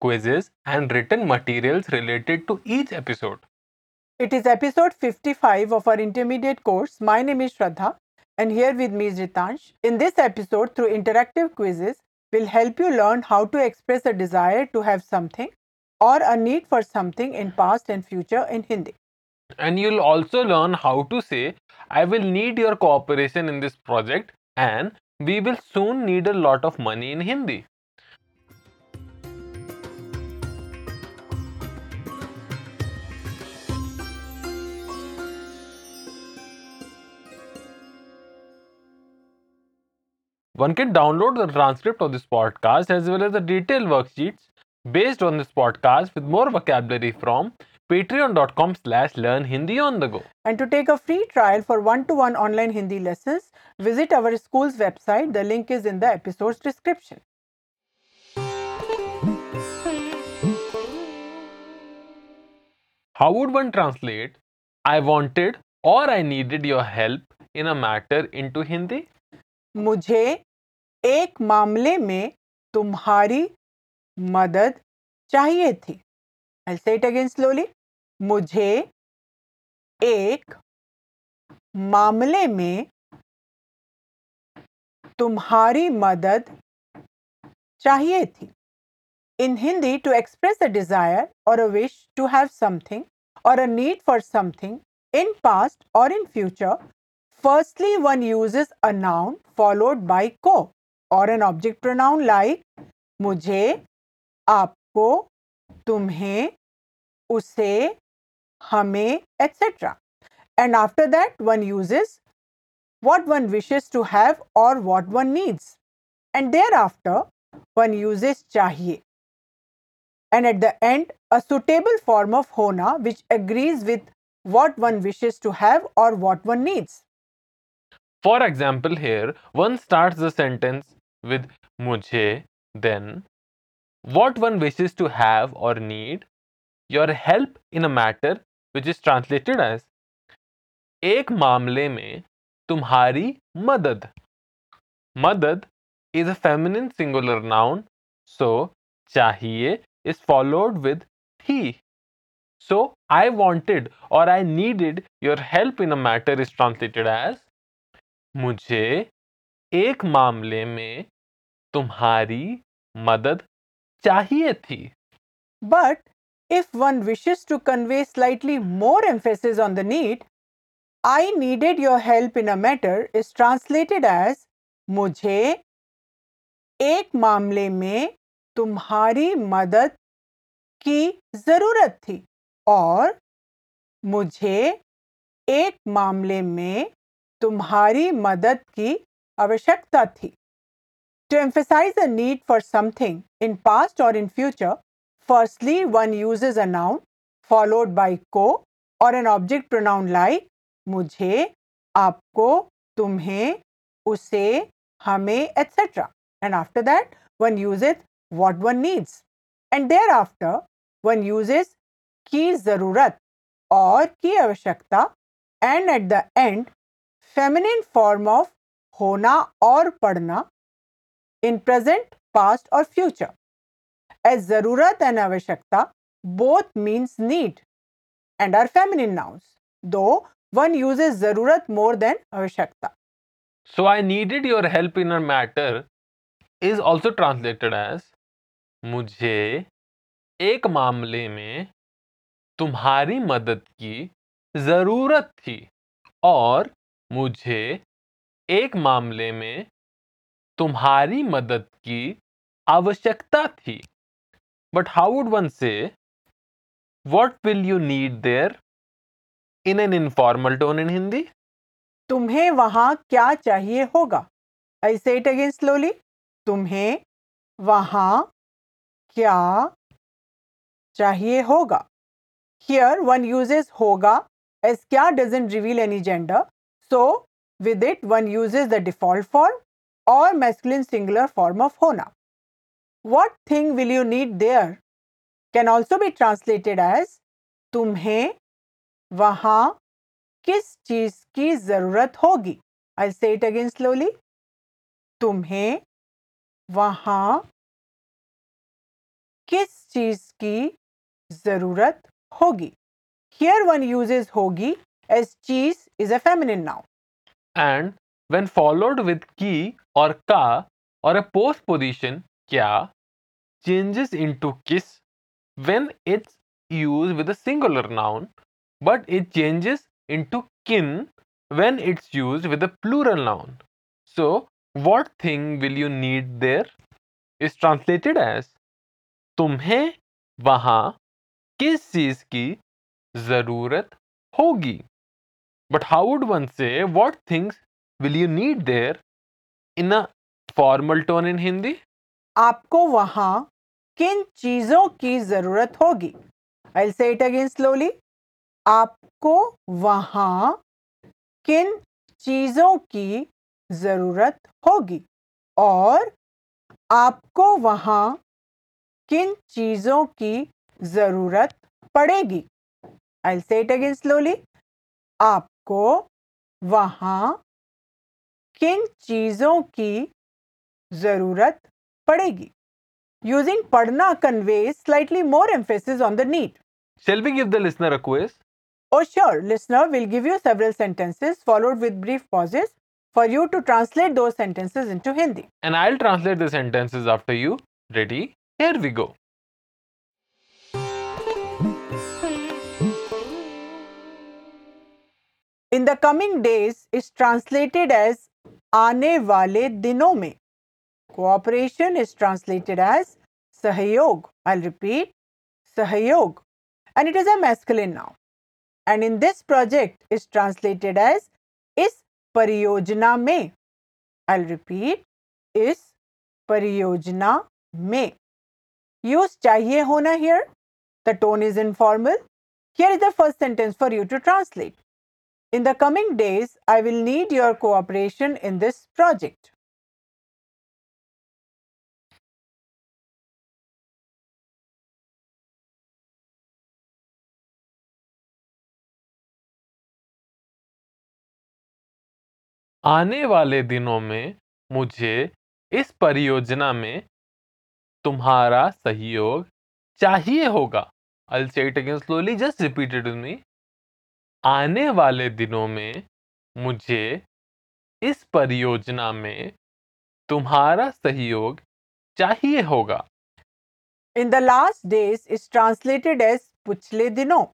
quizzes, and written materials related to each episode. It is episode 55 of our intermediate course. My name is Shraddha, and here with me is Ritansh. In this episode, through interactive quizzes, will help you learn how to express a desire to have something or a need for something in past and future in Hindi. And you'll also learn how to say, I will need your cooperation in this project, and we will soon need a lot of money in Hindi. One can download the transcript of this podcast as well as the detailed worksheets based on this podcast with more vocabulary from patreon.com slash learn Hindi on the go. And to take a free trial for one-to-one online Hindi lessons, visit our school's website. The link is in the episode's description. How would one translate I wanted or I needed your help in a matter into Hindi? मुझे एक मामले में तुम्हारी मदद चाहिए थी। I say it again slowly मुझे एक मामले में तुम्हारी मदद चाहिए थी। In Hindi to express a desire or a wish to have something or a need for something in past or in future firstly one use a noun followed by को or an object pronoun like मुझे, आपको, तुम्हें, उसे, हमें etcetera and after that one uses what one wishes to have or what one needs and thereafter one uses चाहिए. And at the end a suitable form of होना which agrees with what one wishes to have or what one needs for example here one start the sentence with मुझे then what one wishes to have or need your help in a matter which is translated as एक मामले में तुम्हारी मदद। मदद is a feminine singular noun so चाहिए is followed with he so I wanted or I needed your help in a matter is translated as मुझे एक मामले में तुम्हारी मदद चाहिए थी। But if one wishes to convey slightly more emphasis on the need I needed your help in a matter is translated as मुझे एक मामले में तुम्हारी मदद की ज़रूरत थी और मुझे एक मामले में तुम्हारी मदद की आवश्यकता थी। To emphasize a need for something in past or in future firstly one use a noun followed by को or an object pronoun like मुझे, आपको, तुम्हें, उसे, हमें etcetera and after that one uses what one needs and thereafter one uses की ज़रूरत or की आवश्यकता. And at the end feminine form of होना और पढ़ना in present past or future as ज़रूरत एंड आवश्यकता both means need and are feminine nouns though one uses ज़रूरत more than आवश्यकता. So I needed your help in a matter is also translated as मुझे एक मामले में तुम्हारी मदद की ज़रूरत थी और मुझे एक मामले में तुम्हारी मदद की आवश्यकता थी। But how would one say what will you need there in an informal tone in Hindi तुम्हें वहाँ क्या चाहिए होगा? आई से इट अगेन स्लोली तुम्हें वहाँ क्या चाहिए होगा? हियर वन uses होगा as क्या doesn't reveal any gender. So with it one use the default form or masculine singular form of होना what thing will you need there can also be translated as तुम्हें वहाँ किस चीज़ की ज़रूरत होगी? I say it again slowly तुम्हें वहाँ किस चीज़ की ज़रूरत होगी? हियर वन यूज़ इज़ होगी as cheese is a feminine noun and when followed with की और का और अ पोस्ट पोजिशन क्या चेंजेस इन टू किस when it's use with singular noun but it changes into किन when it's use with a plural noun so what thing will you need there is translated as तुम्हें वहाँ किस चीज़ की ज़रूरत होगी? But how would one say what things will you need there in a formal tone in Hindi आपको वहाँ किन चीज़ों की ज़रूरत होगी? I say it again slowly आपको वहाँ किन चीज़ों की ज़रूरत होगी? और आपको वहाँ किन चीज़ों की ज़रूरत पड़ेगी? आई से इट अगेन स्लोली आप को वहाँ किन चीज़ों की ज़रूरत पड़ेगी? यूजिंग पढ़ना convey slightly more emphasis on the need shall we give the listener a quiz sure listener will give you several sentences followed with brief pauses for you to translate to into Hindi and I translate the ready here we go In the coming days is translated as आने वाले दिनों में. Cooperation is translated as Sahyog. I'll repeat Sahyog. And it is a masculine noun. And in this project is translated as Is Pariyojana mein. I'll repeat Is Pariyojana mein. Use chahiye hona here. The tone is informal. Here is the first sentence for you to translate. In the coming days, I will need your cooperation in this project. आने वाले दिनों में मुझे इस परियोजना में तुम्हारा सहयोग चाहिए होगा I'll say it again slowly, just repeat it with me. आने वाले दिनों में मुझे इस परियोजना में तुम्हारा सहयोग चाहिए होगा। In the last days is translated as पिछले दिनों।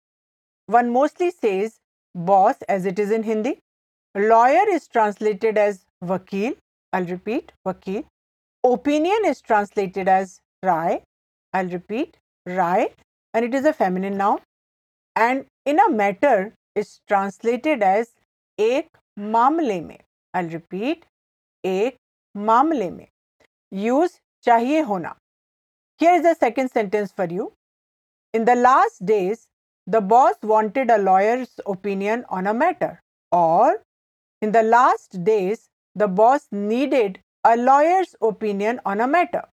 One mostly says boss as it is in Hindi lawyer is translated as वकील आई रिपीट वकील. ओपिनियन इज़ ट्रांसलेटेड एज राय I repeat Rai and it is a feminine noun and in a matter is translated as एक मामले में I repeat एक मामले में use चाहिए होना here is the second sentence for you in the last days the boss wanted a lawyer's opinion on a matter or in the last days the boss needed a lawyer's opinion on a matter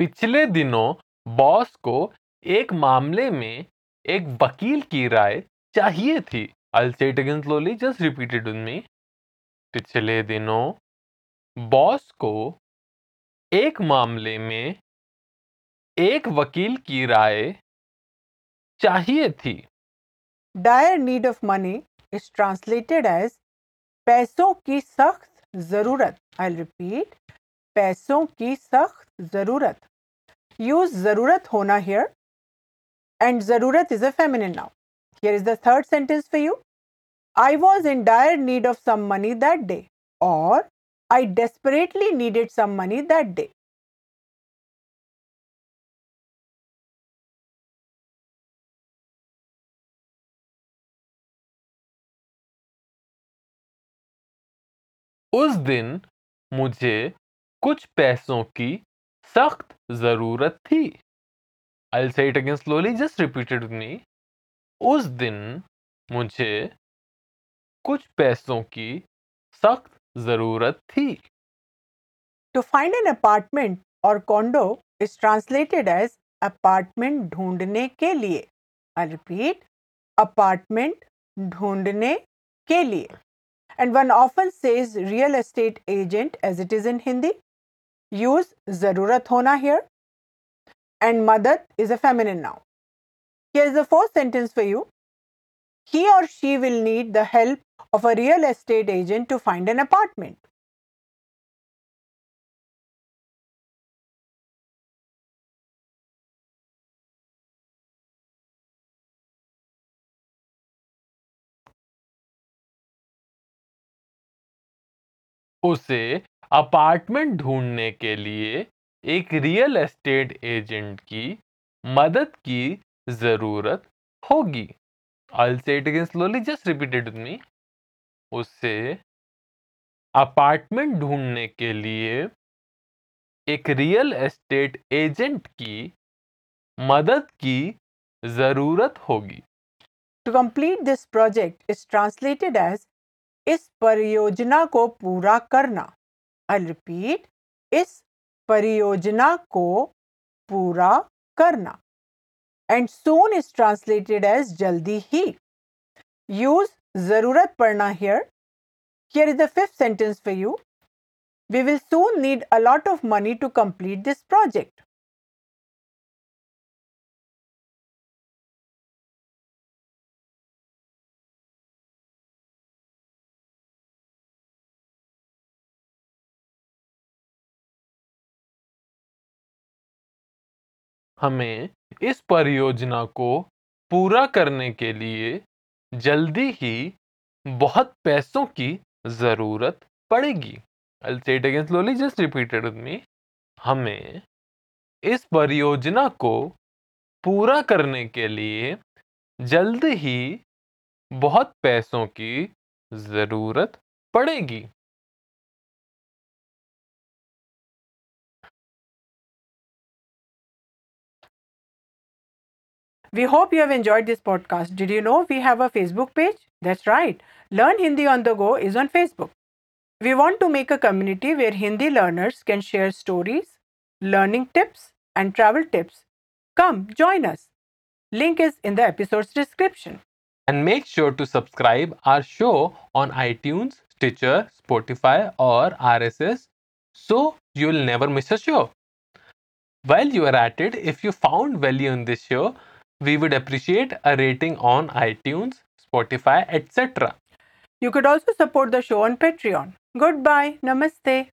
पिछले दिनों boss को एक मामले में एक वकील की राय चाहिए थी। स्लोली जस्ट रिपीटेड मी पिछले दिनों बॉस को एक मामले में एक वकील की राय चाहिए थी। Dire need of money is translated as पैसों की सख्त ज़रूरत। आई रिपीट पैसों की सख्त ज़रूरत। यूज़ ज़रूरत होना हेयर एंड ज़रूरत is a feminine noun here is the third sentence for you I was in dire need of some money that day or I desperately needed some money that day उस दिन मुझे कुछ पैसों की सख्त ज़रूरत थी। I say it again slowly just repeated me उस दिन मुझे कुछ पैसों की सख्त ज़रूरत थी। To find an apartment or condo is translated as apartment ढूँढने के लिए। आई रिपीट अपार्टमेंट ढूँढने के लिए। And one often says real estate agent as it is in Hindi Use zarurat hona here. And madad is a feminine noun. Here is the fourth sentence for you. He or she will need the help of a real estate agent to find an apartment. उसे apartment ढूँढने के लिए एक real estate agent की मदद की ज़रूरत होगी it again slowly, just repeat it with me. उसे अपार्टमेंट ढूँढने के लिए एक रियल एस्टेट एजेंट की मदद की ज़रूरत होगी To complete this project is translated as इस परियोजना को पूरा करना. I'll repeat, इस परियोजना को पूरा करना. And soon is translated as जल्दी ही. Use ज़रूरत पड़ना here. Here is the fifth sentence for you. We will soon need a lot of money to complete this project. हमें इस परियोजना को पूरा करने के लिए जल्दी ही बहुत पैसों की ज़रूरत पड़ेगी। Just repeat it with हमें इस परियोजना को पूरा करने के लिए जल्द ही बहुत पैसों की ज़रूरत पड़ेगी। We hope you have enjoyed this podcast. Did you know we have a Facebook page? That's right. Learn Hindi on the go is on Facebook. We want to make a community where Hindi learners can share stories, learning tips, and travel tips. Come join us. Link is in the episode's description. And make sure to subscribe our show on iTunes, Stitcher, Spotify, or RSS so you'll never miss a show. While you are at it, if you found value in this show, we would appreciate a rating on iTunes, Spotify, etc. You could also support the show on Patreon. Goodbye. Namaste.